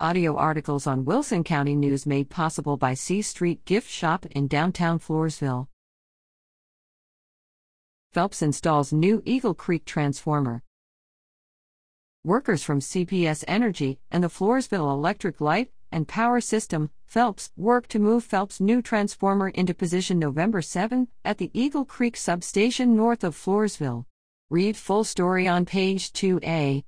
Audio articles on Wilson County News made possible by C Street Gift Shop in downtown Floresville. FELPS installs new Eagle Creek transformer. Workers from CPS Energy and the Floresville Electric Light and Power System, FELPS, worked to move FELPS' new transformer into position November 7 at the Eagle Creek substation north of Floresville. Read full story on page 2A.